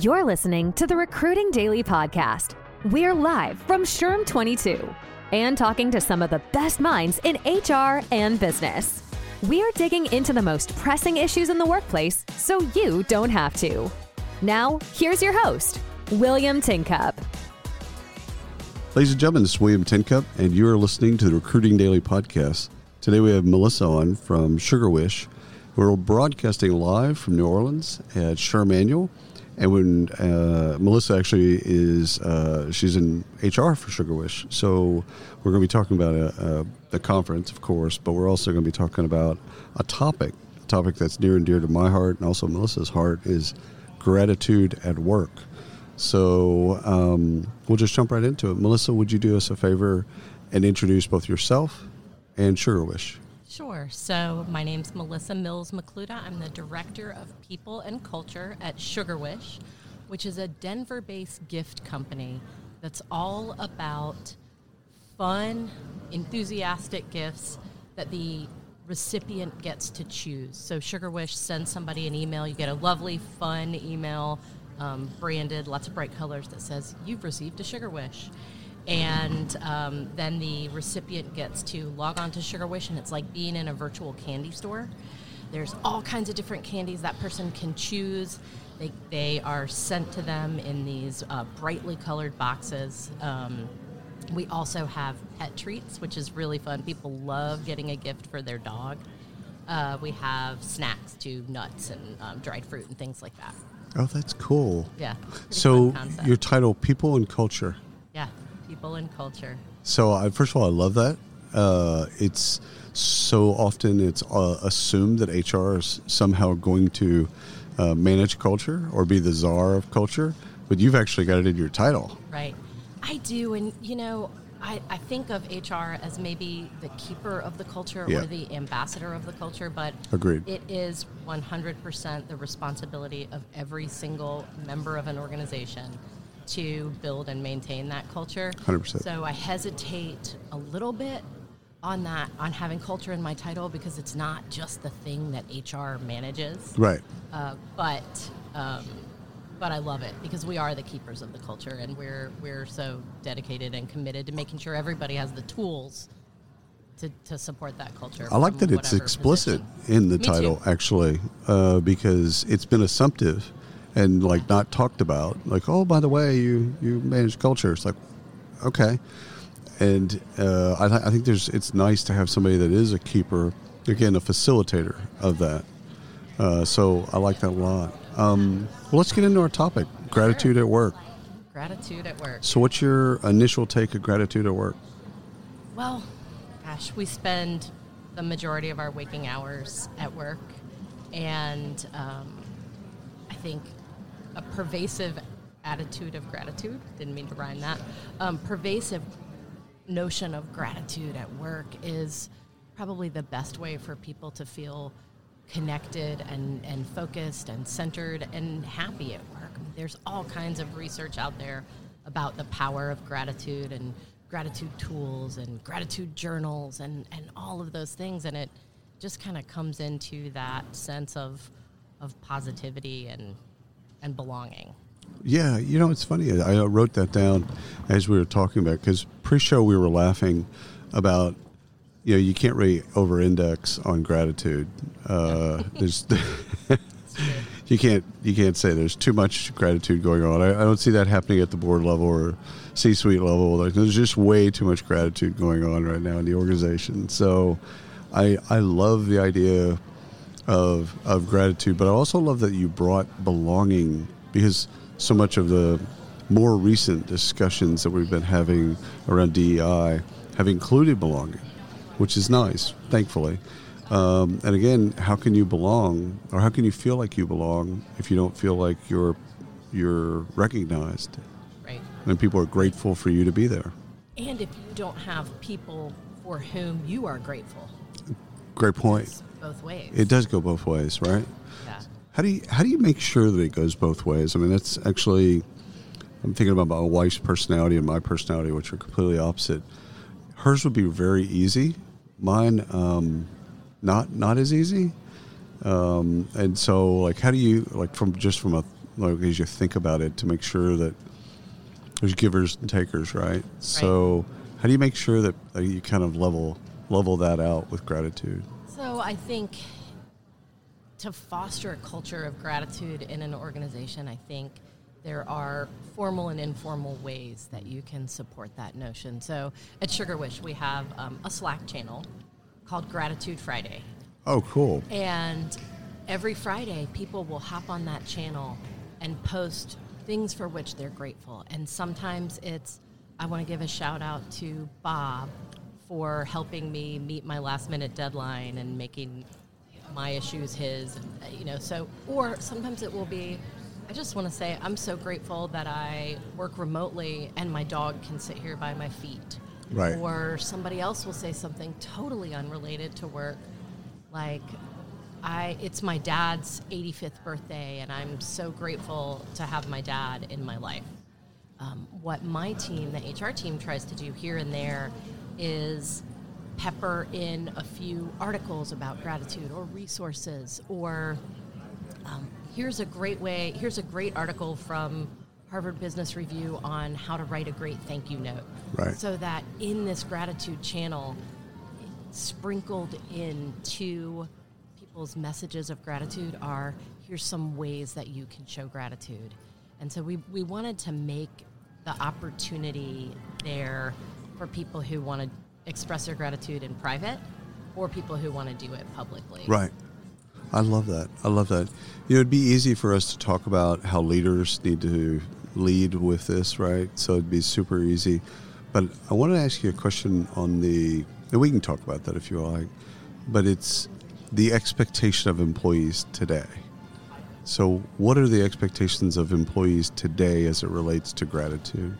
You're listening to the Recruiting Daily Podcast. We're live from SHRM 22 and talking to some of the best minds in HR and business. We're digging into the most pressing issues in the workplace so you don't have to. Now, here's your host, William Tincup. Ladies and gentlemen, this is William Tincup, and you are listening to the Recruiting Daily Podcast. Today we have Melissa on from Sugarwish. We're broadcasting live from New Orleans at SHRM Annual. And when uh, Melissa actually is, uh, she's in HR for Sugarwish. So we're going to be talking about a, a, the conference, of course, but we're also going to be talking about a topic, a topic that's near and dear to my heart and also Melissa's heart is gratitude at work. So um, we'll just jump right into it. Melissa, would you do us a favor and introduce both yourself and Sugarwish? Sure. So my name's Melissa Mills McCluda. I'm the Director of People and Culture at Sugarwish, which is a Denver based gift company that's all about fun, enthusiastic gifts that the recipient gets to choose. So Sugarwish sends somebody an email. You get a lovely, fun email, um, branded, lots of bright colors that says, You've received a Sugarwish and um, then the recipient gets to log on to Sugarwish, and it's like being in a virtual candy store. There's all kinds of different candies that person can choose. They, they are sent to them in these uh, brightly colored boxes. Um, we also have pet treats, which is really fun. People love getting a gift for their dog. Uh, we have snacks to nuts and um, dried fruit and things like that. Oh, that's cool. Yeah. So your title, People and Culture. People and culture. So, I, first of all, I love that. Uh, it's so often it's uh, assumed that HR is somehow going to uh, manage culture or be the czar of culture, but you've actually got it in your title. Right. I do. And, you know, I, I think of HR as maybe the keeper of the culture yeah. or the ambassador of the culture, but Agreed. it is 100% the responsibility of every single member of an organization to build and maintain that culture. 100%. So I hesitate a little bit on that, on having culture in my title because it's not just the thing that HR manages. Right. Uh, but um, but I love it because we are the keepers of the culture and we're we're so dedicated and committed to making sure everybody has the tools to, to support that culture. I like that it's explicit position. in the Me title, too. actually, uh, because it's been assumptive and like not talked about. Like, oh, by the way, you you manage culture. It's like, okay, and uh, I, th- I think there's it's nice to have somebody that is a keeper, again, a facilitator of that. Uh, so I like that a lot. Um, well, let's get into our topic: gratitude sure. at work. Gratitude at work. So, what's your initial take of gratitude at work? Well, gosh, we spend the majority of our waking hours at work, and um, I think a pervasive attitude of gratitude. Didn't mean to rhyme that. Um, pervasive notion of gratitude at work is probably the best way for people to feel connected and, and focused and centered and happy at work. There's all kinds of research out there about the power of gratitude and gratitude tools and gratitude journals and, and all of those things. And it just kind of comes into that sense of, of positivity and and belonging. Yeah, you know, it's funny. I wrote that down as we were talking about because pre-show we were laughing about you know you can't really over-index on gratitude. Uh, there's you can't you can't say there's too much gratitude going on. I, I, don't see that happening at the board level or C-suite level. Like, there's just way too much gratitude going on right now in the organization. So, I I love the idea of of gratitude, but I also love that you brought belonging because so much of the more recent discussions that we've been having around DEI have included belonging, which is nice, thankfully. Um, and again, how can you belong, or how can you feel like you belong if you don't feel like you're you're recognized? Right. And people are grateful for you to be there. And if you don't have people for whom you are grateful. Great point both ways. It does go both ways, right? Yeah. How do you how do you make sure that it goes both ways? I mean, that's actually I'm thinking about my wife's personality and my personality, which are completely opposite. Hers would be very easy. Mine, um, not not as easy. Um, and so, like, how do you like from just from a like as you think about it, to make sure that there's givers and takers, right? So, how do you make sure that uh, you kind of level level that out with gratitude? So I think to foster a culture of gratitude in an organization, I think there are formal and informal ways that you can support that notion. So at Sugarwish, we have um, a Slack channel called Gratitude Friday. Oh, cool. And every Friday, people will hop on that channel and post things for which they're grateful. And sometimes it's, I want to give a shout out to Bob for helping me meet my last minute deadline and making my issues his, you know, so, or sometimes it will be, I just want to say I'm so grateful that I work remotely and my dog can sit here by my feet. Right. Or somebody else will say something totally unrelated to work, like I it's my dad's 85th birthday and I'm so grateful to have my dad in my life. Um, what my team, the HR team, tries to do here and there is pepper in a few articles about gratitude or resources or um, here's a great way here's a great article from harvard business review on how to write a great thank you note Right. so that in this gratitude channel sprinkled into people's messages of gratitude are here's some ways that you can show gratitude and so we, we wanted to make the opportunity there for people who want to express their gratitude in private or people who want to do it publicly Right. I love that. I love that. You know, it'd be easy for us to talk about how leaders need to lead with this, right? So it'd be super easy. But I want to ask you a question on the, and we can talk about that if you like, but it's the expectation of employees today. So, what are the expectations of employees today as it relates to gratitude?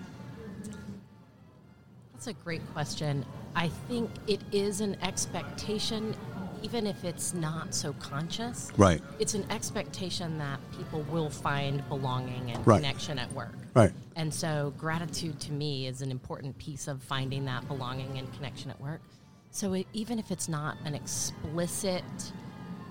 That's a great question. I think it is an expectation, even if it's not so conscious. Right. It's an expectation that people will find belonging and Right. connection at work. Right. And so, gratitude to me is an important piece of finding that belonging and connection at work. So, it, even if it's not an explicit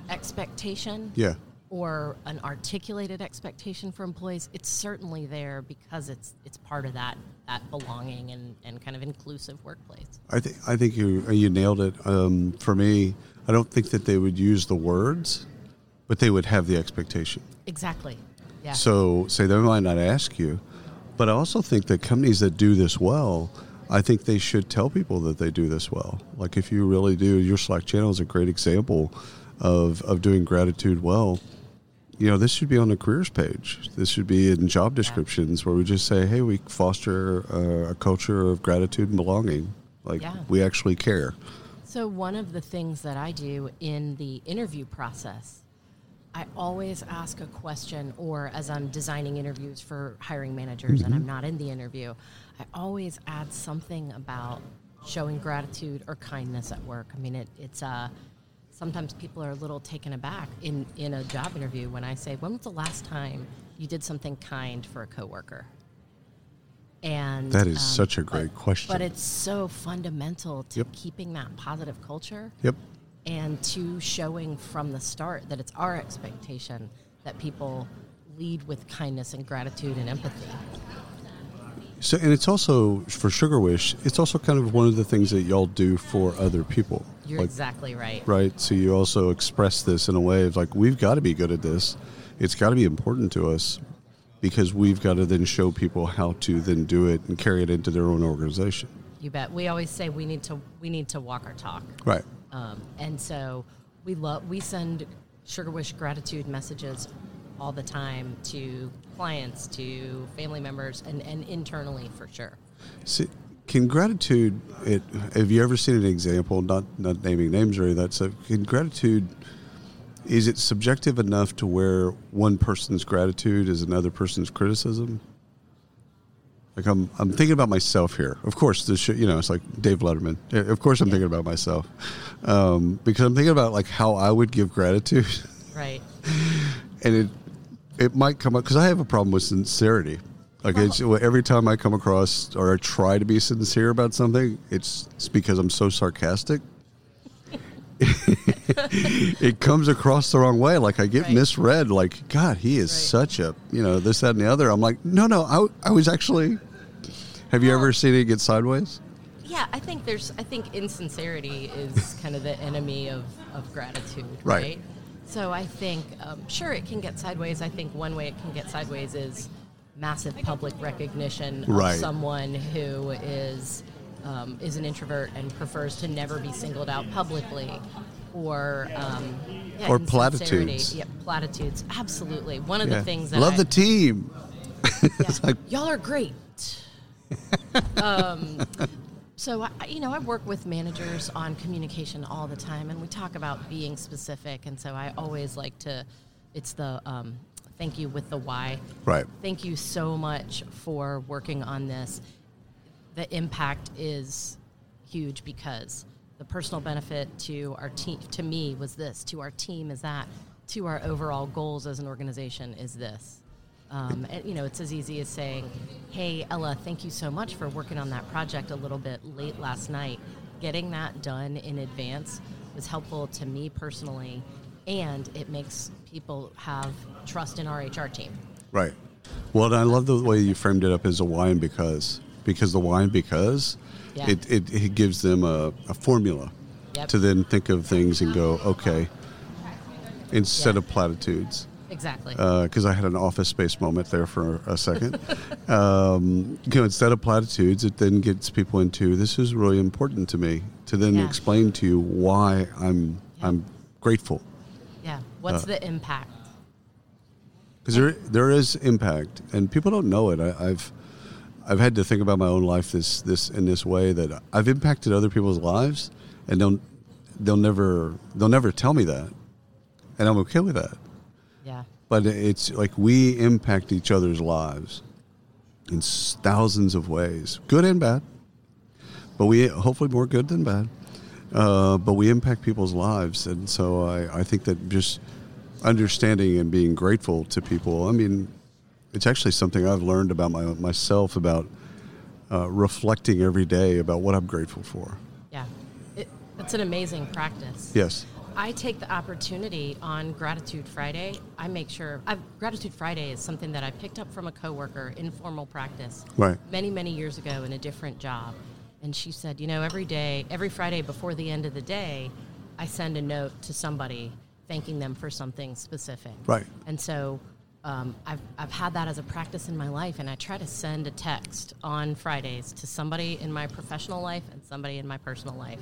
expectation Yeah. Or an articulated expectation for employees, it's certainly there because it's it's part of that that belonging and, and kind of inclusive workplace. I think I think you you nailed it. Um, for me, I don't think that they would use the words, but they would have the expectation. Exactly. Yeah. So, say they might not ask you, but I also think that companies that do this well, I think they should tell people that they do this well. Like if you really do, your Slack channel is a great example of of doing gratitude well. You know, this should be on the careers page. This should be in job descriptions where we just say, "Hey, we foster uh, a culture of gratitude and belonging." Like Yeah. we actually care. So, one of the things that I do in the interview process, I always ask a question, or as I'm designing interviews for hiring managers and I'm not in the interview, I always add something about showing gratitude or kindness at work. I mean, it, it's uh, sometimes people are a little taken aback in, in a job interview when I say, When was the last time you did something kind for a coworker? And That is um, such a but- great question. But it's so fundamental to Yep. keeping that positive culture Yep. and to showing from the start that it's our expectation that people lead with kindness and gratitude and empathy. So, and it's also for Sugarwish. It's also kind of one of the things that y'all do for other people. You're Like, exactly right. right? So you also express this in a way of like, we've got to be good at this. It's got to be important to us because we've got to then show people how to then do it and carry it into their own organization. You bet. We always say we need to we need to walk our talk. Right. Um, and so we love we send Sugarwish gratitude messages all the time to clients, to family members, and, and internally for sure. See, can gratitude? It have you ever seen an example? Not not naming names or any of that. So, can gratitude? Is it subjective enough to where one person's gratitude is another person's criticism? Like I'm, I'm thinking about myself here. Of course, this should, you know, it's like Dave Letterman. Of course, I'm thinking about myself um, because I'm thinking about like how I would give gratitude, Right. and it it might come up because I have a problem with sincerity. Like it's, oh. every time I come across or I try to be sincere about something, it's, it's because I'm so sarcastic. it comes across the wrong way. Like I get Right. misread. Like God, he is Right. such a you know this that and the other. I'm like, no, no, I, I was actually. Have you Well- ever seen it get sideways? Yeah, I think there's. I think insincerity is kind of the enemy of, of gratitude, Right. right? So I think, um, sure, it can get sideways. I think one way it can get sideways is massive public recognition Right. of someone who is um, is an introvert and prefers to never be singled out publicly, or um, yeah, Or platitudes. Yeah, platitudes. Absolutely. One of Yeah. the things that Love I, the team. it's yeah. like y'all are great. um, so I, you know, I work with managers on communication all the time, and we talk about being specific. And so I always like to. It's the um, thank you with the why. right. Thank you so much for working on this. The impact is huge because the personal benefit to our team, to me, was this. To our team is that. To our overall goals as an organization is this. Um, and, you know, it's as easy as saying, "Hey, Ella, thank you so much for working on that project a little bit late last night. Getting that done in advance was helpful to me personally, and it makes people have trust in our HR team." Right. Well, I love the way you framed it up as a why and because. Because the why and because, Yeah. it, it, it gives them a, a formula Yep. to then think of things and go, okay, instead Yeah. of platitudes. Exactly. Because I had an office space moment there for a second. um, you know, instead of platitudes, it then gets people into this is really important to me to then Yeah. explain to you why I'm Yeah. I'm grateful. yeah. uh, What's the impact? because there there is impact, and people don't know it. I, I've I've had to think about my own life this this in this way that I've impacted other people's lives, and they'll they'll never they'll never tell me that, and I'm okay with that. But it's like we impact each other's lives in thousands of ways, good and bad. But we hopefully more good than bad. Uh, but we impact people's lives, and so I, I think that just understanding and being grateful to people. I mean, it's actually something I've learned about my, myself about uh, reflecting every day about what I'm grateful for. Yeah. It, it's an amazing practice. Yes. I take the opportunity on Gratitude Friday. I make sure I've, Gratitude Friday is something that I picked up from a coworker, informal practice, Right. many many years ago in a different job, and she said, you know, every day, every Friday before the end of the day, I send a note to somebody thanking them for something specific. Right. And so. Um, I've, I've had that as a practice in my life, and I try to send a text on Fridays to somebody in my professional life and somebody in my personal life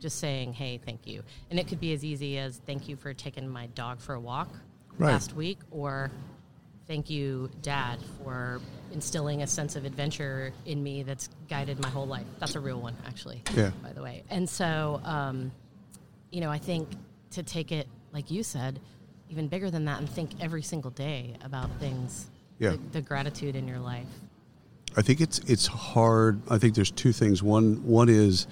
just saying, hey, thank you. And it could be as easy as thank you for taking my dog for a walk Right. last week, or thank you, Dad, for instilling a sense of adventure in me that's guided my whole life. That's a real one, actually, Yeah. by the way. And so, um, you know, I think to take it, like you said, even bigger than that and think every single day about things, Yeah. the, the gratitude in your life. I think it's it's hard. I think there's two things. One one is,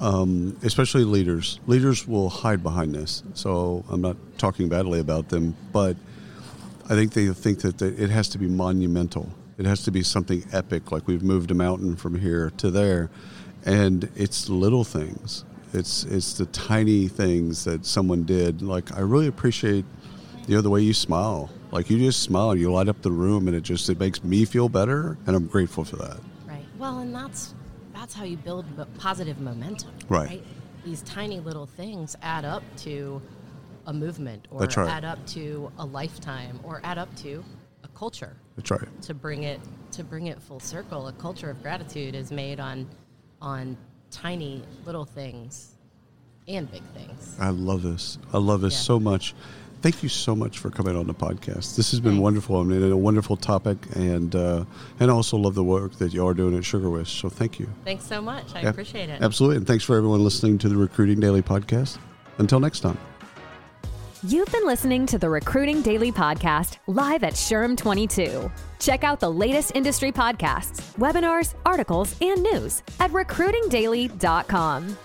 um, especially leaders. Leaders will hide behind this. So I'm not talking badly about them, but I think they think that it has to be monumental. It has to be something epic, like we've moved a mountain from here to there, and it's little things. It's it's the tiny things that someone did. Like I really appreciate, you know, the way you smile. Like you just smile, you light up the room, and it just it makes me feel better, and I'm grateful for that. Right. Well, and that's that's how you build positive momentum. Right. These tiny little things add up to a movement, or That's right. add up to a lifetime, or add up to a culture. That's right. To bring it to bring it full circle, a culture of gratitude is made on on tiny little things and big things. I love this. I love this Yeah. so much. Thank you so much for coming on the podcast. This has been Thanks. wonderful. I mean, a wonderful topic, and uh, and also love the work that you are doing at Sugarwish. So thank you. Thanks so much. I Yeah, appreciate it. Absolutely, and thanks for everyone listening to the Recruiting Daily podcast. Until next time. You've been listening to the Recruiting Daily Podcast live at SHRM 22. Check out the latest industry podcasts, webinars, articles, and news at recruitingdaily.com.